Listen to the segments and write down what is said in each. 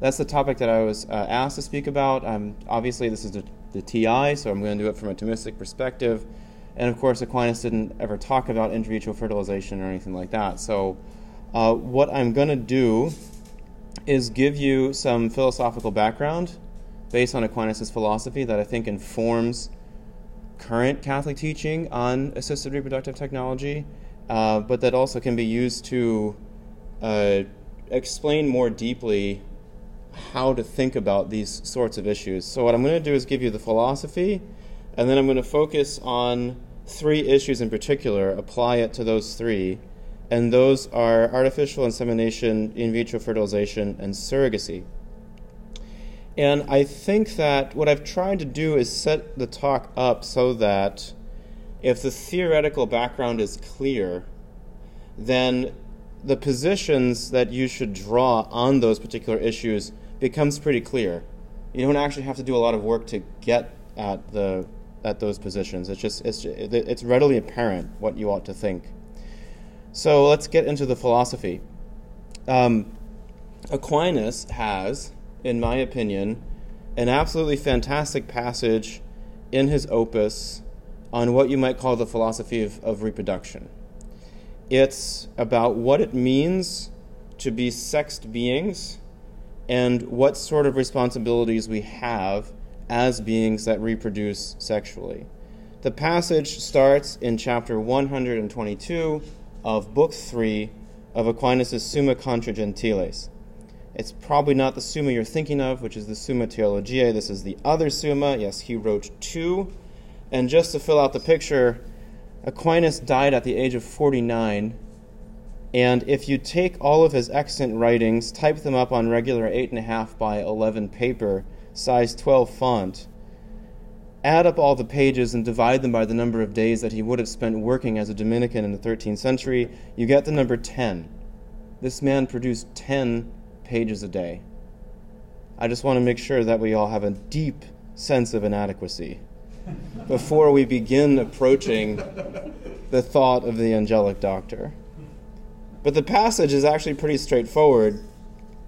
that's the topic that I was uh, asked to speak about. Um, obviously, this is the, the, TI, so I'm going to do it from a Thomistic perspective. And of course, Aquinas didn't ever talk about in vitro fertilization or anything like that. So, uh, what I'm going to do is give you some philosophical background based on Aquinas' philosophy that I think informs current Catholic teaching on assisted reproductive technology, uh, but that also can be used to uh, explain more deeply how to think about these sorts of issues. So, what I'm going to do is give you the philosophy, and then I'm going to focus on three issues in particular, apply it to those three, and those are artificial insemination, in vitro fertilization, and surrogacy. And I think that what I've tried to do is set the talk up so that if the theoretical background is clear, then the positions that you should draw on those particular issues becomes pretty clear. You don't actually have to do a lot of work to get at the at those positions. It's just it's it's readily apparent what you ought to think. So let's get into the philosophy. Um, Aquinas has, in my opinion, an absolutely fantastic passage in his opus on what you might call the philosophy of, of reproduction. It's about what it means to be sexed beings and what sort of responsibilities we have as beings that reproduce sexually. The passage starts in chapter 122 of Book 3 of Aquinas' Summa Contra Gentiles. It's probably not the Summa you're thinking of, which is the Summa Theologiae. This is the other Summa. Yes, he wrote two. And just to fill out the picture, Aquinas died at the age of 49 and if you take all of his excellent writings, type them up on regular 8.5 by 11 paper, size 12 font, add up all the pages and divide them by the number of days that he would have spent working as a Dominican in the 13th century, you get the number 10. This man produced 10 pages a day. I just want to make sure that we all have a deep sense of inadequacy before we begin approaching the thought of the angelic doctor. But the passage is actually pretty straightforward.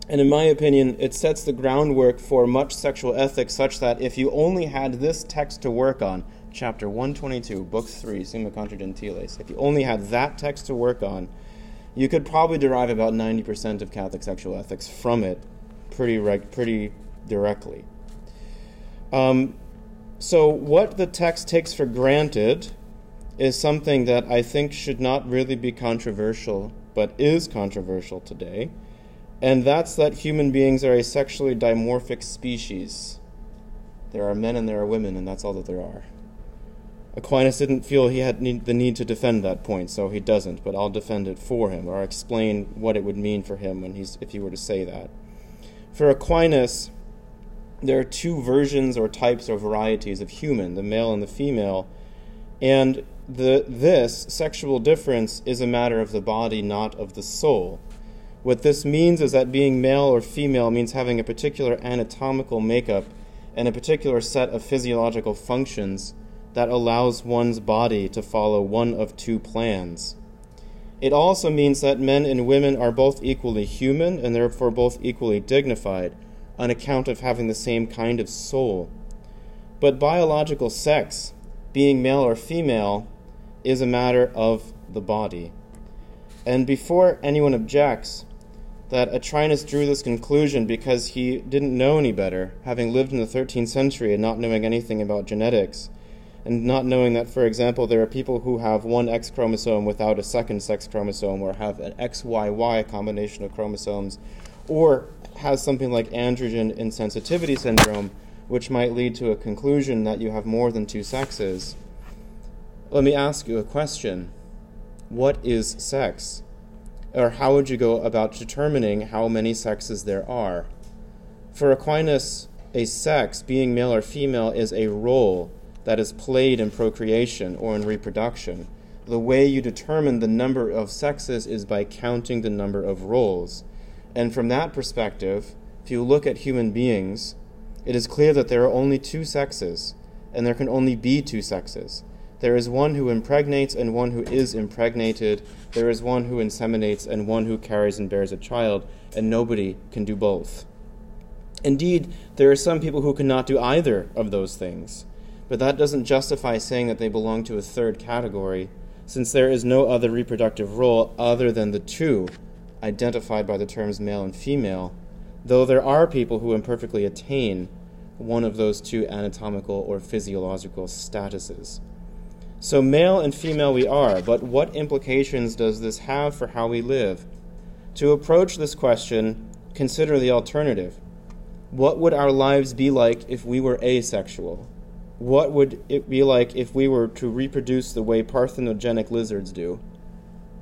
And in my opinion, it sets the groundwork for much sexual ethics such that if you only had this text to work on, chapter 122, book 3, Summa Contra Gentiles, if you only had that text to work on, you could probably derive about 90% of Catholic sexual ethics from it pretty, reg- pretty directly. Um, so, what the text takes for granted is something that I think should not really be controversial but is controversial today, and that's that human beings are a sexually dimorphic species. There are men and there are women, and that's all that there are. Aquinas didn't feel he had need, the need to defend that point, so he doesn't, but I'll defend it for him, or explain what it would mean for him when he's, if he were to say that. For Aquinas, there are two versions or types or varieties of human, the male and the female, and the, this sexual difference is a matter of the body, not of the soul. What this means is that being male or female means having a particular anatomical makeup and a particular set of physiological functions that allows one's body to follow one of two plans. It also means that men and women are both equally human and therefore both equally dignified on account of having the same kind of soul. But biological sex, being male or female, is a matter of the body. And before anyone objects that Aquinas drew this conclusion because he didn't know any better, having lived in the 13th century and not knowing anything about genetics, and not knowing that, for example, there are people who have one X chromosome without a second sex chromosome, or have an XYY combination of chromosomes, or has something like androgen insensitivity syndrome, which might lead to a conclusion that you have more than two sexes. Let me ask you a question What is sex? Or how would you go about determining how many sexes there are? For Aquinas, a sex, being male or female, is a role that is played in procreation or in reproduction. The way you determine the number of sexes is by counting the number of roles. And from that perspective, if you look at human beings, it is clear that there are only two sexes, and there can only be two sexes. There is one who impregnates and one who is impregnated. There is one who inseminates and one who carries and bears a child, and nobody can do both. Indeed, there are some people who cannot do either of those things, but that doesn't justify saying that they belong to a third category, since there is no other reproductive role other than the two identified by the terms male and female, though there are people who imperfectly attain one of those two anatomical or physiological statuses. So, male and female we are, but what implications does this have for how we live? To approach this question, consider the alternative. What would our lives be like if we were asexual? What would it be like if we were to reproduce the way parthenogenic lizards do?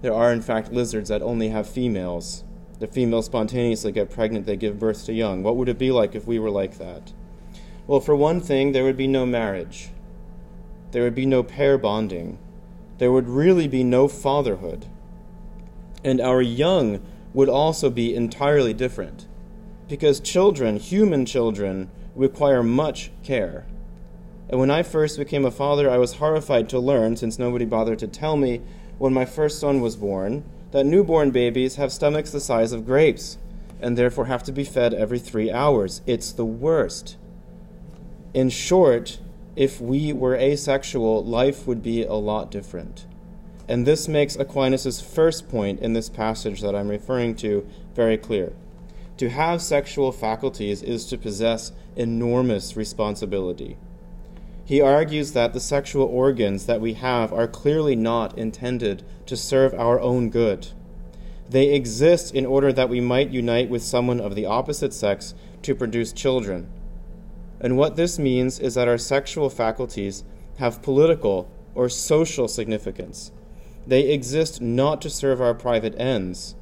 There are, in fact, lizards that only have females. The females spontaneously get pregnant, they give birth to young. What would it be like if we were like that? Well, for one thing, there would be no marriage there would be no pair bonding. There would really be no fatherhood. And our young would also be entirely different. Because children, human children, require much care. And when I first became a father, I was horrified to learn, since nobody bothered to tell me when my first son was born, that newborn babies have stomachs the size of grapes and therefore have to be fed every three hours. It's the worst. In short, if we were asexual, life would be a lot different. And this makes Aquinas' first point in this passage that I'm referring to very clear. To have sexual faculties is to possess enormous responsibility. He argues that the sexual organs that we have are clearly not intended to serve our own good. They exist in order that we might unite with someone of the opposite sex to produce children and what this means is that our sexual faculties have political or social significance. They exist not to serve our private ends,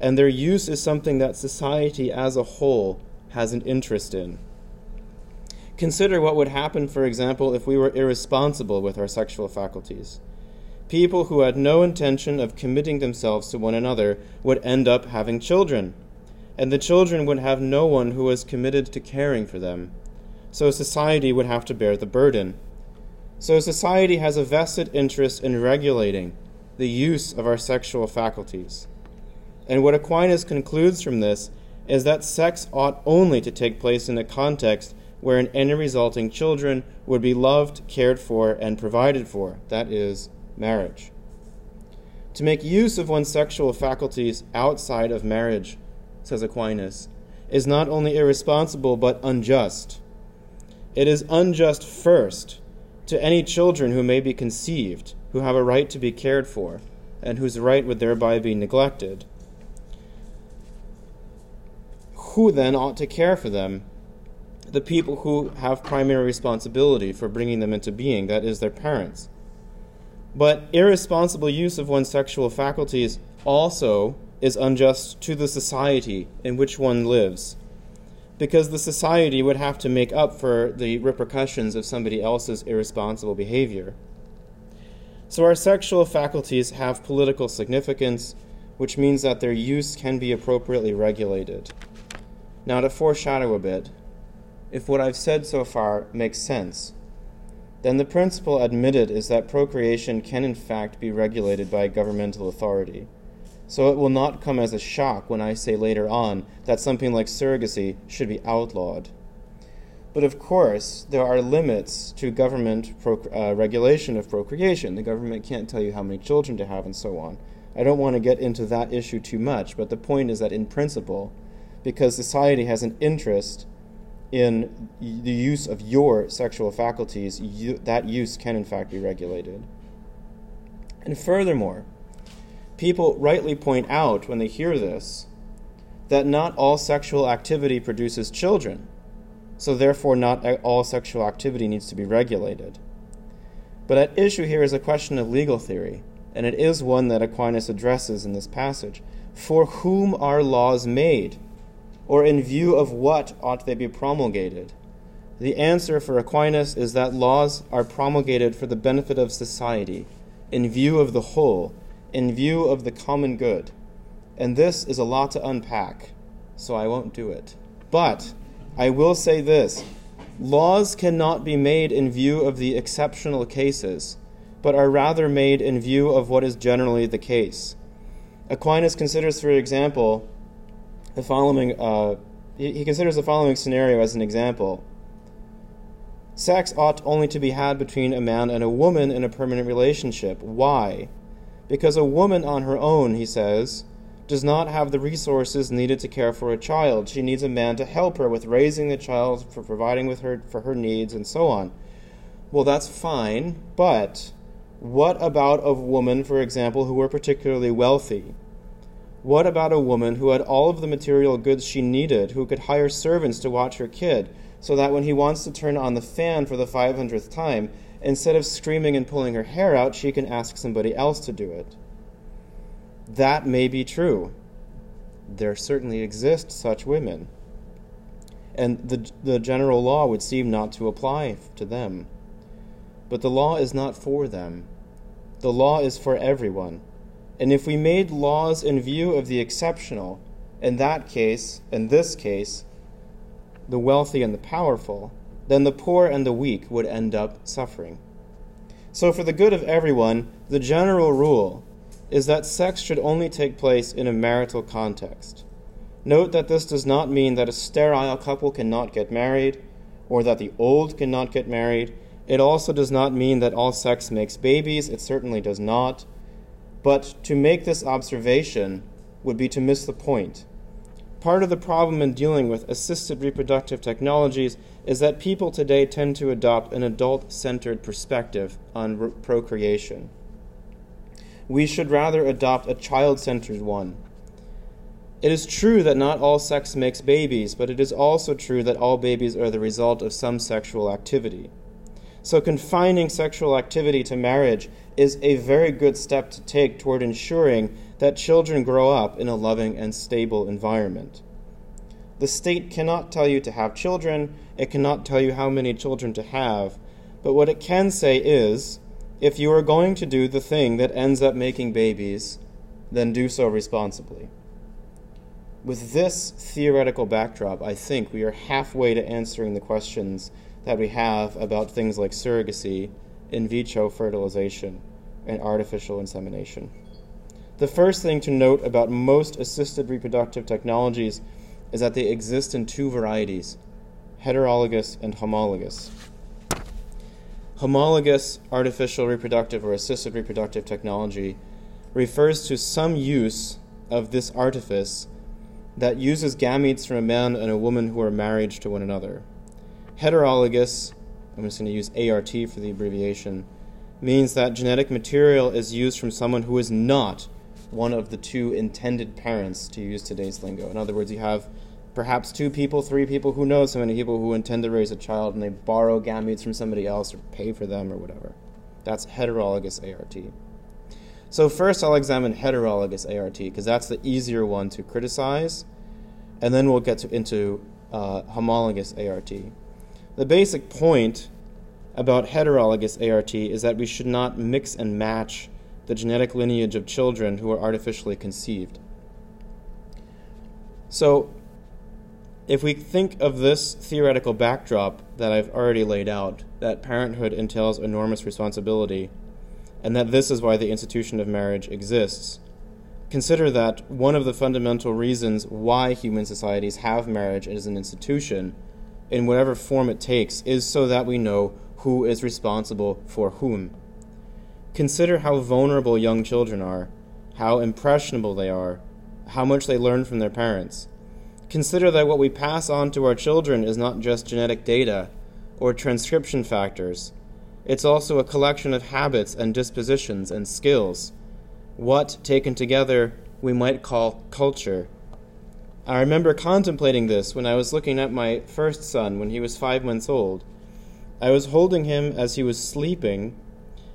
and their use is something that society as a whole has an interest in. Consider what would happen, for example, if we were irresponsible with our sexual faculties. People who had no intention of committing themselves to one another would end up having children, and the children would have no one who was committed to caring for them so society would have to bear the burden. So society has a vested interest in regulating the use of our sexual faculties. And what Aquinas concludes from this is that sex ought only to take place in a context wherein any resulting children would be loved, cared for, and provided for, that is, marriage. To make use of one's sexual faculties outside of marriage, says Aquinas, is not only irresponsible but unjust. It is unjust first to any children who may be conceived, who have a right to be cared for, and whose right would thereby be neglected. Who then ought to care for them? The people who have primary responsibility for bringing them into being, that is, their parents. But irresponsible use of one's sexual faculties also is unjust to the society in which one lives because the society would have to make up for the repercussions of somebody else's irresponsible behavior. So, our sexual faculties have political significance, which means that their use can be appropriately regulated. Now, to foreshadow a bit, if what I've said so far makes sense, then the principle admitted is that procreation can in fact be regulated by governmental authority. So it will not come as a shock when I say later on that something like surrogacy should be outlawed. But of course, there are limits to government uh, regulation of procreation. The government can't tell you how many children to have and so on. I don't want to get into that issue too much, but the point is that in principle, because society has an interest in the use of your sexual faculties, you, that use can in fact be regulated. And furthermore, people rightly point out when they hear this that not all sexual activity produces children, so therefore not all sexual activity needs to be regulated. But at issue here is a question of legal theory, and it is one that Aquinas addresses in this passage. For whom are laws made? Or in view of what ought they be promulgated? The answer for Aquinas is that laws are promulgated for the benefit of society, in view of the whole, in view of the common good. And this is a lot to unpack, so I won't do it. But I will say this laws cannot be made in view of the exceptional cases, but are rather made in view of what is generally the case. Aquinas considers, for example, the following. Uh, he considers the following scenario as an example. Sex ought only to be had between a man and a woman in a permanent relationship. Why? Because a woman on her own, he says, does not have the resources needed to care for a child. She needs a man to help her with raising the child, for providing with her for her needs, and so on. Well, that's fine, but what about a woman, for example, who were particularly wealthy? What about a woman who had all of the material goods she needed, who could hire servants to watch her kid? so that when he wants to turn on the fan for the 500th time, instead of screaming and pulling her hair out, she can ask somebody else to do it. That may be true. There certainly exist such women. And the, the general law would seem not to apply to them. But the law is not for them. The law is for everyone. And if we made laws in view of the exceptional, in that case, in this case, the wealthy and the powerful, then the poor and the weak would end up suffering. So, for the good of everyone, the general rule is that sex should only take place in a marital context. Note that this does not mean that a sterile couple cannot get married, or that the old cannot get married. It also does not mean that all sex makes babies. It certainly does not. But to make this observation would be to miss the point. Part of the problem in dealing with assisted reproductive technologies is that people today tend to adopt an adult centered perspective on re- procreation. We should rather adopt a child centered one. It is true that not all sex makes babies, but it is also true that all babies are the result of some sexual activity. So, confining sexual activity to marriage is a very good step to take toward ensuring that children grow up in a loving and stable environment. The state cannot tell you to have children, it cannot tell you how many children to have, but what it can say is if you are going to do the thing that ends up making babies, then do so responsibly. With this theoretical backdrop, I think we are halfway to answering the questions that we have about things like surrogacy, in vitro fertilization, and artificial insemination. The first thing to note about most assisted reproductive technologies is that they exist in two varieties heterologous and homologous. Homologous artificial reproductive or assisted reproductive technology refers to some use of this artifice that uses gametes from a man and a woman who are married to one another. Heterologous, I'm just going to use ART for the abbreviation, means that genetic material is used from someone who is not one of the two intended parents, to use today's lingo. In other words, you have perhaps two people, three people, who knows so many people who intend to raise a child and they borrow gametes from somebody else or pay for them or whatever. That's heterologous ART. So, first I'll examine heterologous ART because that's the easier one to criticize, and then we'll get to, into uh, homologous ART. The basic point about heterologous ART is that we should not mix and match the genetic lineage of children who are artificially conceived. So, if we think of this theoretical backdrop that I've already laid out, that parenthood entails enormous responsibility, and that this is why the institution of marriage exists, consider that one of the fundamental reasons why human societies have marriage as an institution, in whatever form it takes, is so that we know who is responsible for whom. Consider how vulnerable young children are, how impressionable they are, how much they learn from their parents. Consider that what we pass on to our children is not just genetic data or transcription factors, it's also a collection of habits and dispositions and skills. What, taken together, we might call culture. I remember contemplating this when I was looking at my first son when he was five months old. I was holding him as he was sleeping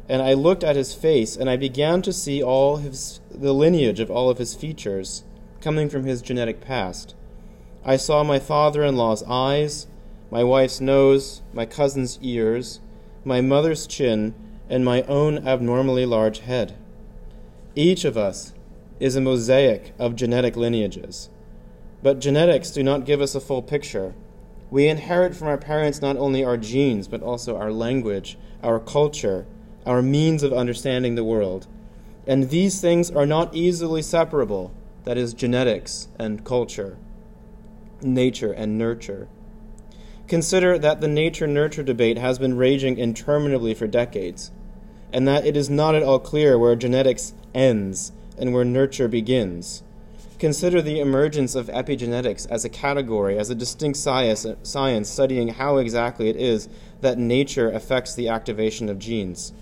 and I looked at his face, and I began to see all his, the lineage of all of his features coming from his genetic past. I saw my father in law's eyes, my wife's nose, my cousin's ears, my mother's chin, and my own abnormally large head. Each of us is a mosaic of genetic lineages. But genetics do not give us a full picture. We inherit from our parents not only our genes, but also our language, our culture, our means of understanding the world. And these things are not easily separable that is, genetics and culture, nature and nurture. Consider that the nature nurture debate has been raging interminably for decades, and that it is not at all clear where genetics ends and where nurture begins. Consider the emergence of epigenetics as a category, as a distinct science, science studying how exactly it is that nature affects the activation of genes.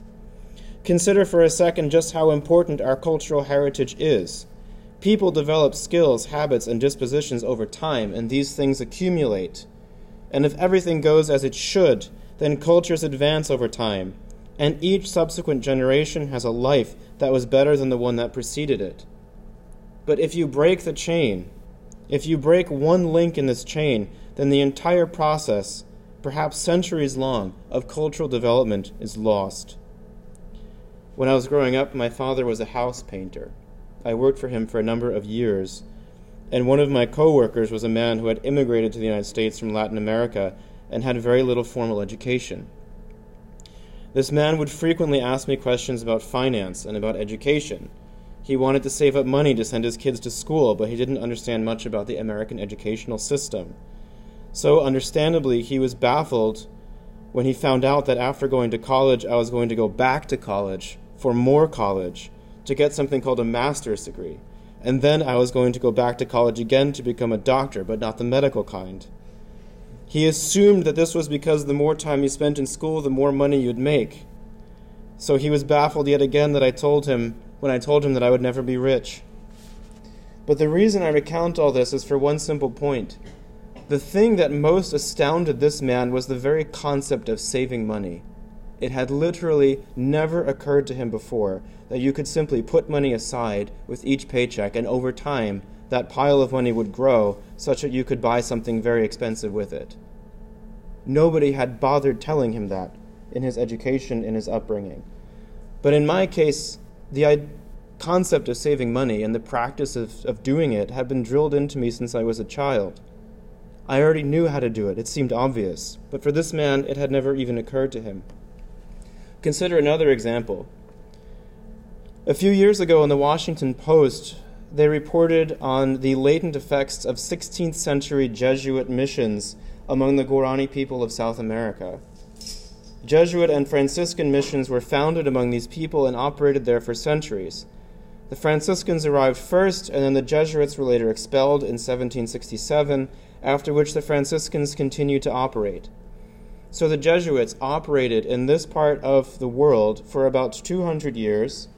Consider for a second just how important our cultural heritage is. People develop skills, habits, and dispositions over time, and these things accumulate. And if everything goes as it should, then cultures advance over time, and each subsequent generation has a life that was better than the one that preceded it. But if you break the chain, if you break one link in this chain, then the entire process, perhaps centuries long, of cultural development is lost. When I was growing up, my father was a house painter. I worked for him for a number of years, and one of my coworkers was a man who had immigrated to the United States from Latin America and had very little formal education. This man would frequently ask me questions about finance and about education he wanted to save up money to send his kids to school, but he didn't understand much about the American educational system. So, understandably, he was baffled when he found out that after going to college, I was going to go back to college for more college to get something called a master's degree. And then I was going to go back to college again to become a doctor, but not the medical kind. He assumed that this was because the more time you spent in school, the more money you'd make. So he was baffled yet again that I told him when I told him that I would never be rich. But the reason I recount all this is for one simple point. The thing that most astounded this man was the very concept of saving money. It had literally never occurred to him before that you could simply put money aside with each paycheck, and over time, that pile of money would grow such that you could buy something very expensive with it. Nobody had bothered telling him that in his education, in his upbringing. But in my case, the concept of saving money and the practice of, of doing it had been drilled into me since I was a child. I already knew how to do it, it seemed obvious, but for this man, it had never even occurred to him. Consider another example. A few years ago in the Washington Post, they reported on the latent effects of 16th century Jesuit missions among the Guarani people of South America. Jesuit and Franciscan missions were founded among these people and operated there for centuries. The Franciscans arrived first, and then the Jesuits were later expelled in 1767, after which the Franciscans continued to operate. So the Jesuits operated in this part of the world for about 200 years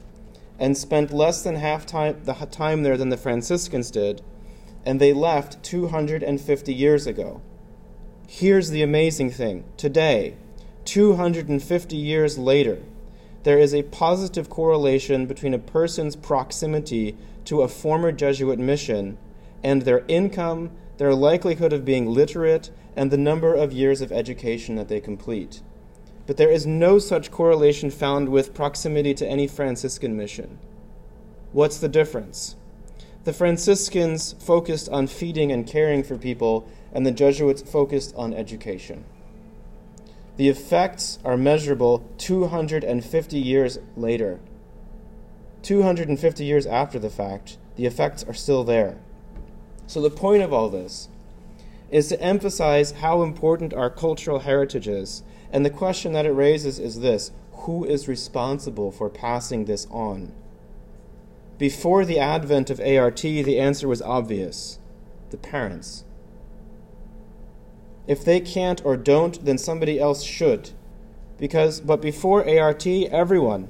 and spent less than half time, the time there than the Franciscans did, and they left 250 years ago. Here's the amazing thing today, 250 years later, there is a positive correlation between a person's proximity to a former Jesuit mission and their income, their likelihood of being literate, and the number of years of education that they complete. But there is no such correlation found with proximity to any Franciscan mission. What's the difference? The Franciscans focused on feeding and caring for people, and the Jesuits focused on education. The effects are measurable 250 years later. 250 years after the fact, the effects are still there. So, the point of all this is to emphasize how important our cultural heritage is. And the question that it raises is this who is responsible for passing this on? Before the advent of ART, the answer was obvious the parents. If they can't or don't, then somebody else should. Because, but before ART, everyone,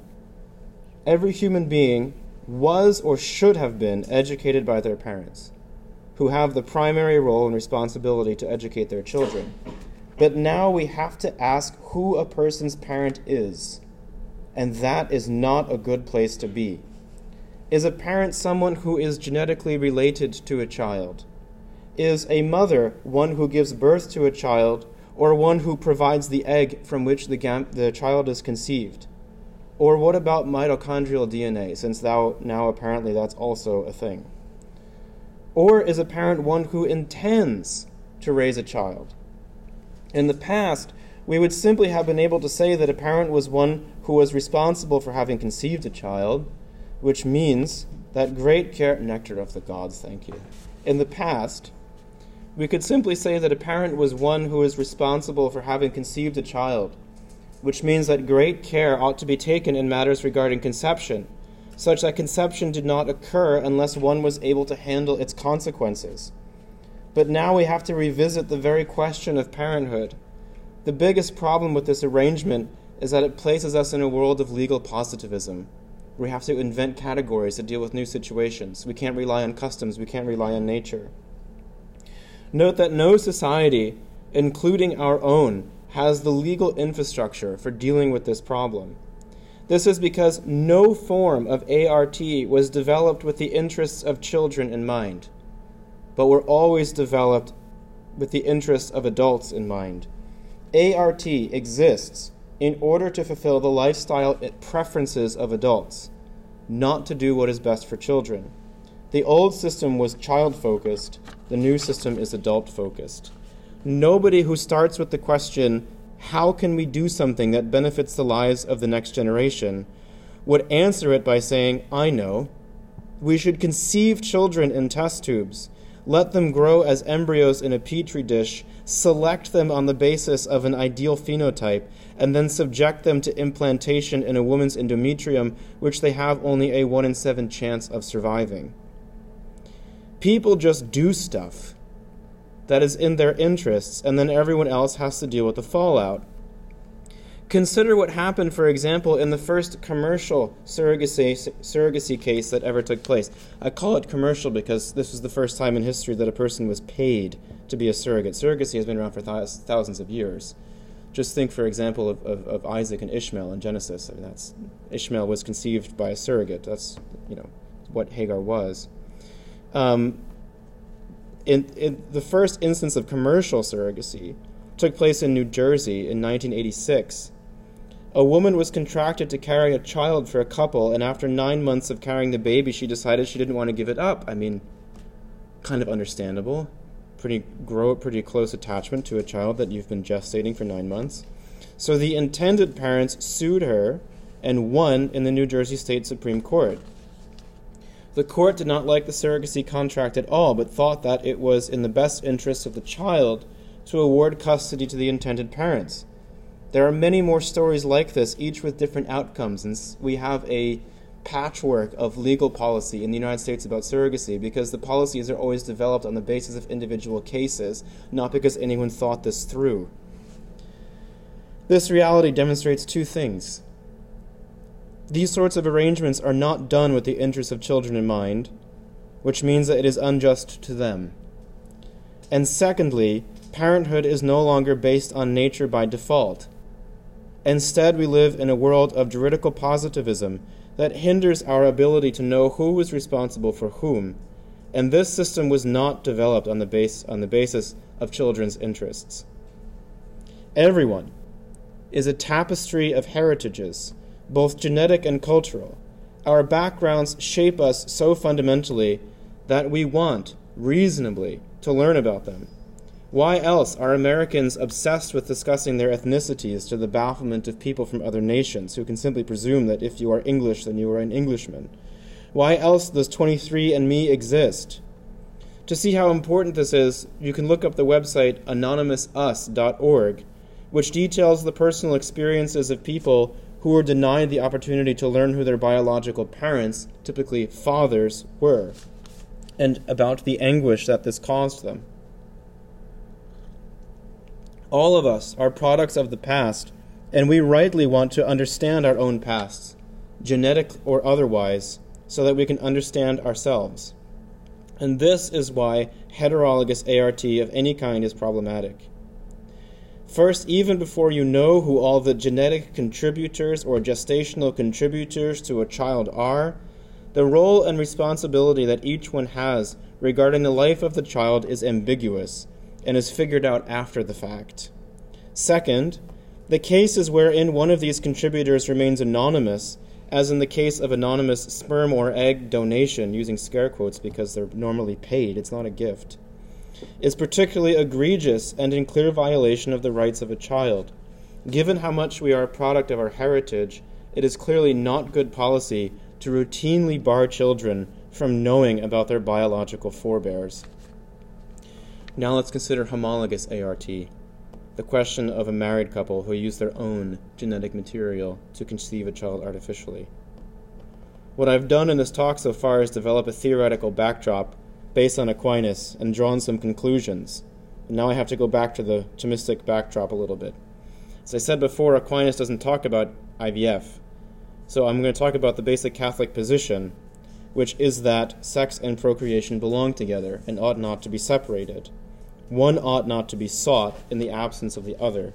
every human being was or should have been educated by their parents, who have the primary role and responsibility to educate their children. But now we have to ask who a person's parent is, and that is not a good place to be. Is a parent someone who is genetically related to a child? Is a mother one who gives birth to a child, or one who provides the egg from which the, gam- the child is conceived? Or what about mitochondrial DNA, since now apparently that's also a thing? Or is a parent one who intends to raise a child? In the past, we would simply have been able to say that a parent was one who was responsible for having conceived a child, which means that great care, nectar of the gods, thank you. In the past, we could simply say that a parent was one who is responsible for having conceived a child, which means that great care ought to be taken in matters regarding conception, such that conception did not occur unless one was able to handle its consequences. But now we have to revisit the very question of parenthood. The biggest problem with this arrangement is that it places us in a world of legal positivism. We have to invent categories to deal with new situations. We can't rely on customs, we can't rely on nature. Note that no society, including our own, has the legal infrastructure for dealing with this problem. This is because no form of ART was developed with the interests of children in mind, but were always developed with the interests of adults in mind. ART exists in order to fulfill the lifestyle preferences of adults, not to do what is best for children. The old system was child focused, the new system is adult focused. Nobody who starts with the question, how can we do something that benefits the lives of the next generation, would answer it by saying, I know. We should conceive children in test tubes, let them grow as embryos in a petri dish, select them on the basis of an ideal phenotype, and then subject them to implantation in a woman's endometrium, which they have only a 1 in 7 chance of surviving. People just do stuff that is in their interests, and then everyone else has to deal with the fallout. Consider what happened, for example, in the first commercial surrogacy, surrogacy case that ever took place. I call it commercial because this was the first time in history that a person was paid to be a surrogate. Surrogacy has been around for th- thousands of years. Just think, for example, of, of, of, Isaac and Ishmael in Genesis. I mean, that's Ishmael was conceived by a surrogate. That's you know what Hagar was. Um, in, in the first instance of commercial surrogacy took place in New Jersey in 1986. A woman was contracted to carry a child for a couple, and after nine months of carrying the baby, she decided she didn't want to give it up. I mean, kind of understandable. Pretty grow a pretty close attachment to a child that you've been gestating for nine months. So the intended parents sued her and won in the New Jersey State Supreme Court. The court did not like the surrogacy contract at all, but thought that it was in the best interest of the child to award custody to the intended parents. There are many more stories like this, each with different outcomes, and we have a patchwork of legal policy in the United States about surrogacy because the policies are always developed on the basis of individual cases, not because anyone thought this through. This reality demonstrates two things. These sorts of arrangements are not done with the interests of children in mind, which means that it is unjust to them. And secondly, parenthood is no longer based on nature by default. Instead, we live in a world of juridical positivism that hinders our ability to know who is responsible for whom, and this system was not developed on the, base, on the basis of children's interests. Everyone is a tapestry of heritages both genetic and cultural. Our backgrounds shape us so fundamentally that we want, reasonably, to learn about them. Why else are Americans obsessed with discussing their ethnicities to the bafflement of people from other nations who can simply presume that if you are English, then you are an Englishman? Why else does 23andMe exist? To see how important this is, you can look up the website anonymousus.org, which details the personal experiences of people who were denied the opportunity to learn who their biological parents, typically fathers, were, and about the anguish that this caused them. All of us are products of the past, and we rightly want to understand our own pasts, genetic or otherwise, so that we can understand ourselves. And this is why heterologous ART of any kind is problematic. First, even before you know who all the genetic contributors or gestational contributors to a child are, the role and responsibility that each one has regarding the life of the child is ambiguous and is figured out after the fact. Second, the cases wherein one of these contributors remains anonymous, as in the case of anonymous sperm or egg donation, using scare quotes because they're normally paid, it's not a gift, is particularly egregious and in clear violation of the rights of a child. Given how much we are a product of our heritage, it is clearly not good policy to routinely bar children from knowing about their biological forebears. Now let's consider homologous ART, the question of a married couple who use their own genetic material to conceive a child artificially. What I've done in this talk so far is develop a theoretical backdrop based on Aquinas and drawn some conclusions. And now I have to go back to the Thomistic backdrop a little bit. As I said before, Aquinas doesn't talk about IVF. So I'm going to talk about the basic Catholic position, which is that sex and procreation belong together and ought not to be separated. One ought not to be sought in the absence of the other.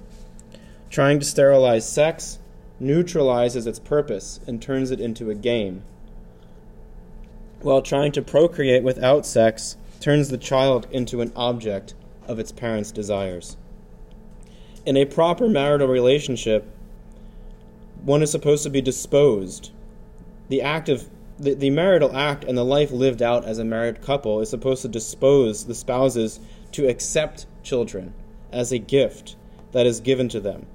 Trying to sterilize sex neutralizes its purpose and turns it into a game, while trying to procreate without sex turns the child into an object of its parents' desires. In a proper marital relationship, one is supposed to be disposed. The act of the, the marital act and the life lived out as a married couple is supposed to dispose the spouses to accept children as a gift that is given to them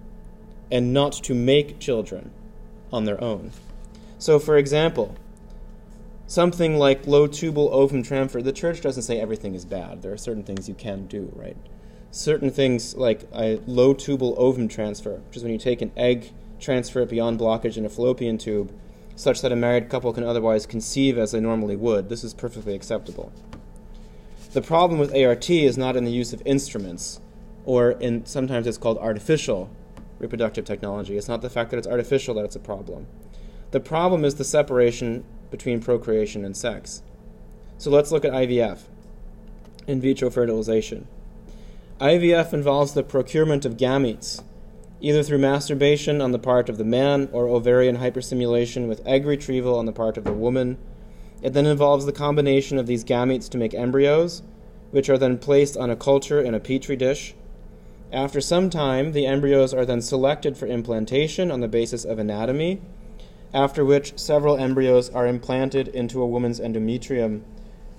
and not to make children on their own. So, for example, something like low tubal ovum transfer, the church doesn't say everything is bad. There are certain things you can do, right? Certain things like a low tubal ovum transfer, which is when you take an egg transfer it beyond blockage in a fallopian tube, such that a married couple can otherwise conceive as they normally would. This is perfectly acceptable. The problem with ART is not in the use of instruments, or in sometimes it's called artificial reproductive technology. It's not the fact that it's artificial that it's a problem. The problem is the separation between procreation and sex. So let's look at IVF, in vitro fertilization. IVF involves the procurement of gametes, either through masturbation on the part of the man or ovarian hyperstimulation with egg retrieval on the part of the woman. It then involves the combination of these gametes to make embryos, which are then placed on a culture in a petri dish. After some time, the embryos are then selected for implantation on the basis of anatomy, after which several embryos are implanted into a woman's endometrium,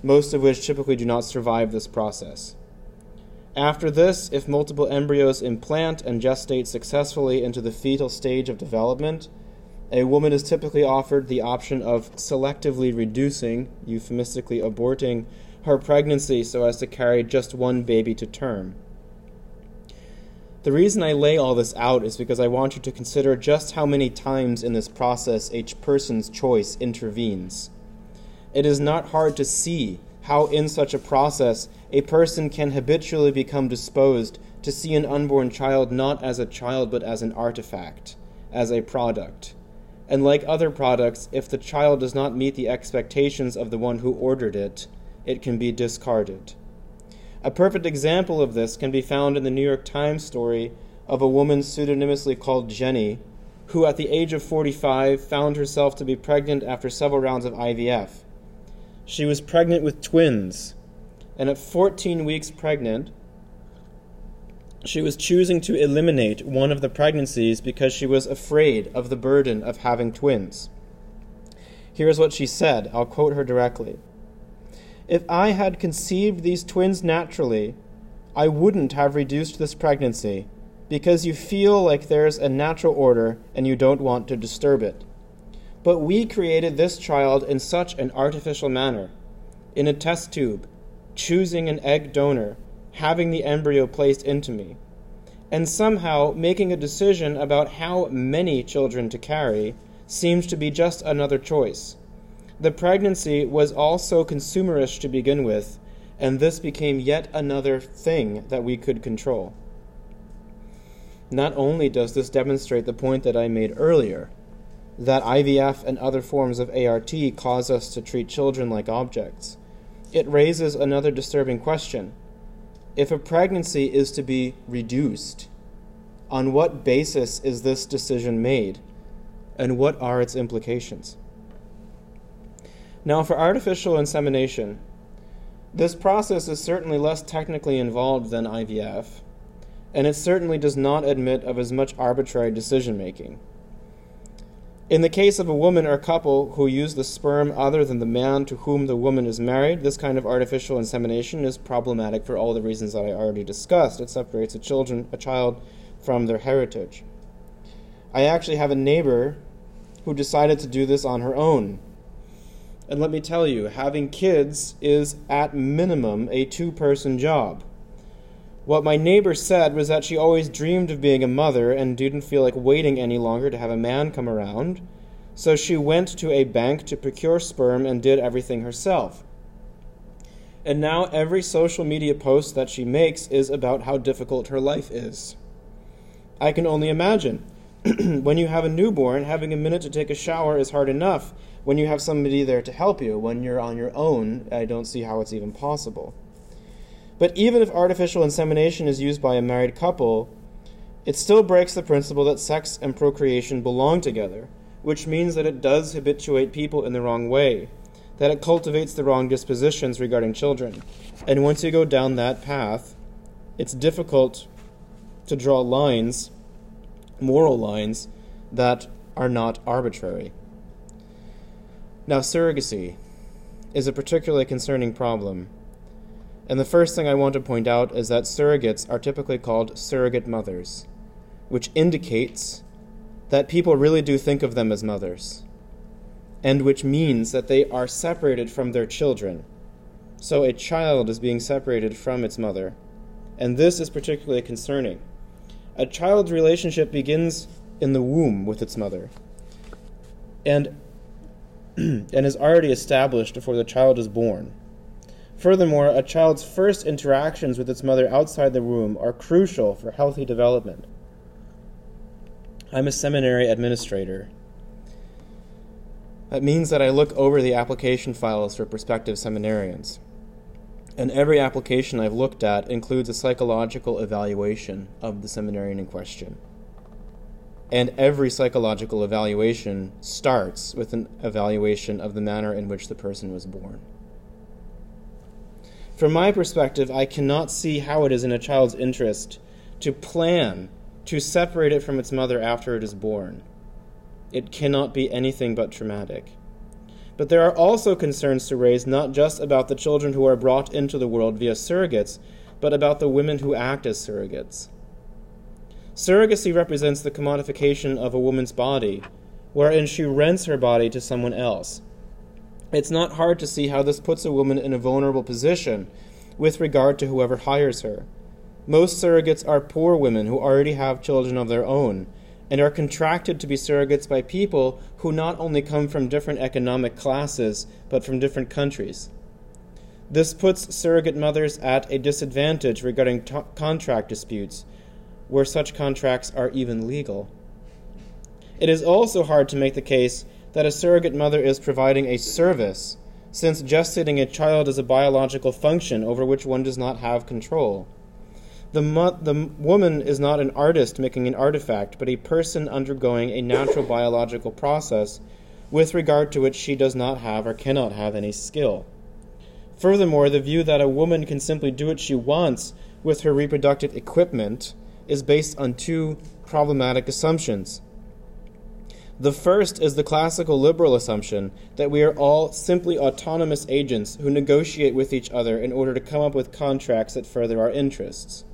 most of which typically do not survive this process. After this, if multiple embryos implant and gestate successfully into the fetal stage of development, a woman is typically offered the option of selectively reducing, euphemistically aborting, her pregnancy so as to carry just one baby to term. The reason I lay all this out is because I want you to consider just how many times in this process each person's choice intervenes. It is not hard to see how, in such a process, a person can habitually become disposed to see an unborn child not as a child but as an artifact, as a product. And like other products, if the child does not meet the expectations of the one who ordered it, it can be discarded. A perfect example of this can be found in the New York Times story of a woman pseudonymously called Jenny, who at the age of 45 found herself to be pregnant after several rounds of IVF. She was pregnant with twins, and at 14 weeks pregnant, she was choosing to eliminate one of the pregnancies because she was afraid of the burden of having twins. Here's what she said. I'll quote her directly. If I had conceived these twins naturally, I wouldn't have reduced this pregnancy because you feel like there's a natural order and you don't want to disturb it. But we created this child in such an artificial manner, in a test tube, choosing an egg donor, having the embryo placed into me, and somehow making a decision about how many children to carry seems to be just another choice. The pregnancy was also consumerish to begin with, and this became yet another thing that we could control. Not only does this demonstrate the point that I made earlier, that IVF and other forms of ART cause us to treat children like objects, it raises another disturbing question. If a pregnancy is to be reduced, on what basis is this decision made, and what are its implications? Now, for artificial insemination, this process is certainly less technically involved than IVF, and it certainly does not admit of as much arbitrary decision making. In the case of a woman or couple who use the sperm other than the man to whom the woman is married, this kind of artificial insemination is problematic for all the reasons that I already discussed. It separates a children a child from their heritage. I actually have a neighbor who decided to do this on her own. And let me tell you, having kids is at minimum a two person job. What my neighbor said was that she always dreamed of being a mother and didn't feel like waiting any longer to have a man come around. So she went to a bank to procure sperm and did everything herself. And now every social media post that she makes is about how difficult her life is. I can only imagine. when you have a newborn, having a minute to take a shower is hard enough. When you have somebody there to help you, when you're on your own, I don't see how it's even possible. But even if artificial insemination is used by a married couple, it still breaks the principle that sex and procreation belong together, which means that it does habituate people in the wrong way, that it cultivates the wrong dispositions regarding children. And once you go down that path, it's difficult to draw lines, moral lines, that are not arbitrary. Now, surrogacy is a particularly concerning problem and the first thing I want to point out is that surrogates are typically called surrogate mothers, which indicates that people really do think of them as mothers, and which means that they are separated from their children. So a child is being separated from its mother, and this is particularly concerning. A child's relationship begins in the womb with its mother, and and is already established before the child is born. Furthermore, a child's first interactions with its mother outside the womb are crucial for healthy development. I'm a seminary administrator. That means that I look over the application files for prospective seminarians. And every application I've looked at includes a psychological evaluation of the seminarian in question. And every psychological evaluation starts with an evaluation of the manner in which the person was born. From my perspective, I cannot see how it is in a child's interest to plan to separate it from its mother after it is born. It cannot be anything but traumatic. But there are also concerns to raise not just about the children who are brought into the world via surrogates, but about the women who act as surrogates. Surrogacy represents the commodification of a woman's body, wherein she rents her body to someone else it's not hard to see how this puts a woman in a vulnerable position with regard to whoever hires her. Most surrogates are poor women who already have children of their own and are contracted to be surrogates by people who not only come from different economic classes but from different countries. This puts surrogate mothers at a disadvantage regarding t- contract disputes, where such contracts are even legal. It is also hard to make the case that a surrogate mother is providing a service, since gestating a child is a biological function over which one does not have control. The, mo- the woman is not an artist making an artifact, but a person undergoing a natural biological process with regard to which she does not have or cannot have any skill. Furthermore, the view that a woman can simply do what she wants with her reproductive equipment is based on two problematic assumptions. The first is the classical liberal assumption that we are all simply autonomous agents who negotiate with each other in order to come up with contracts that further our interests.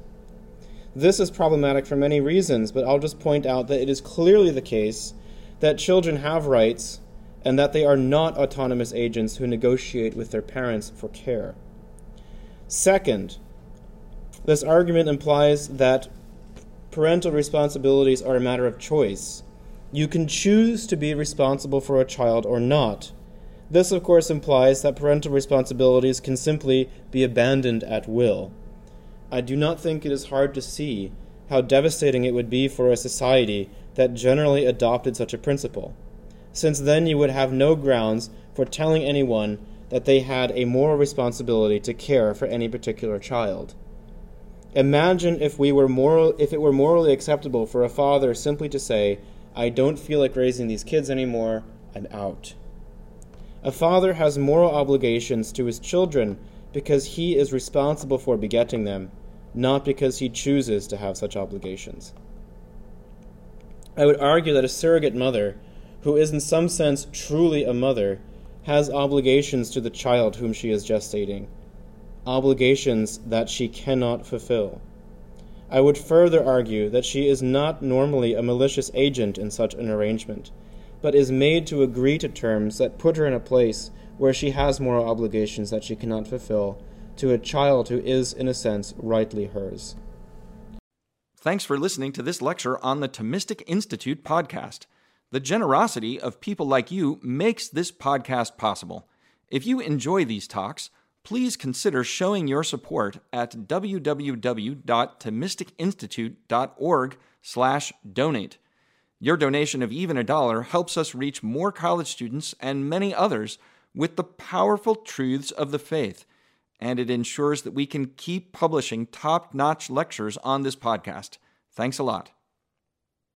This is problematic for many reasons, but I'll just point out that it is clearly the case that children have rights and that they are not autonomous agents who negotiate with their parents for care. Second, this argument implies that parental responsibilities are a matter of choice you can choose to be responsible for a child or not. This, of course, implies that parental responsibilities can simply be abandoned at will. I do not think it is hard to see how devastating it would be for a society that generally adopted such a principle, since then you would have no grounds for telling anyone that they had a moral responsibility to care for any particular child. Imagine if we were moral if it were morally acceptable for a father simply to say, I don't feel like raising these kids anymore. I'm out. A father has moral obligations to his children because he is responsible for begetting them, not because he chooses to have such obligations. I would argue that a surrogate mother, who is in some sense truly a mother, has obligations to the child whom she is gestating, obligations that she cannot fulfill. I would further argue that she is not normally a malicious agent in such an arrangement, but is made to agree to terms that put her in a place where she has moral obligations that she cannot fulfill to a child who is, in a sense, rightly hers. Thanks for listening to this lecture on the Thomistic Institute podcast. The generosity of people like you makes this podcast possible. If you enjoy these talks, please consider showing your support at www.thomisticinstitute.org slash donate. Your donation of even a dollar helps us reach more college students and many others with the powerful truths of the faith, and it ensures that we can keep publishing top-notch lectures on this podcast. Thanks a lot.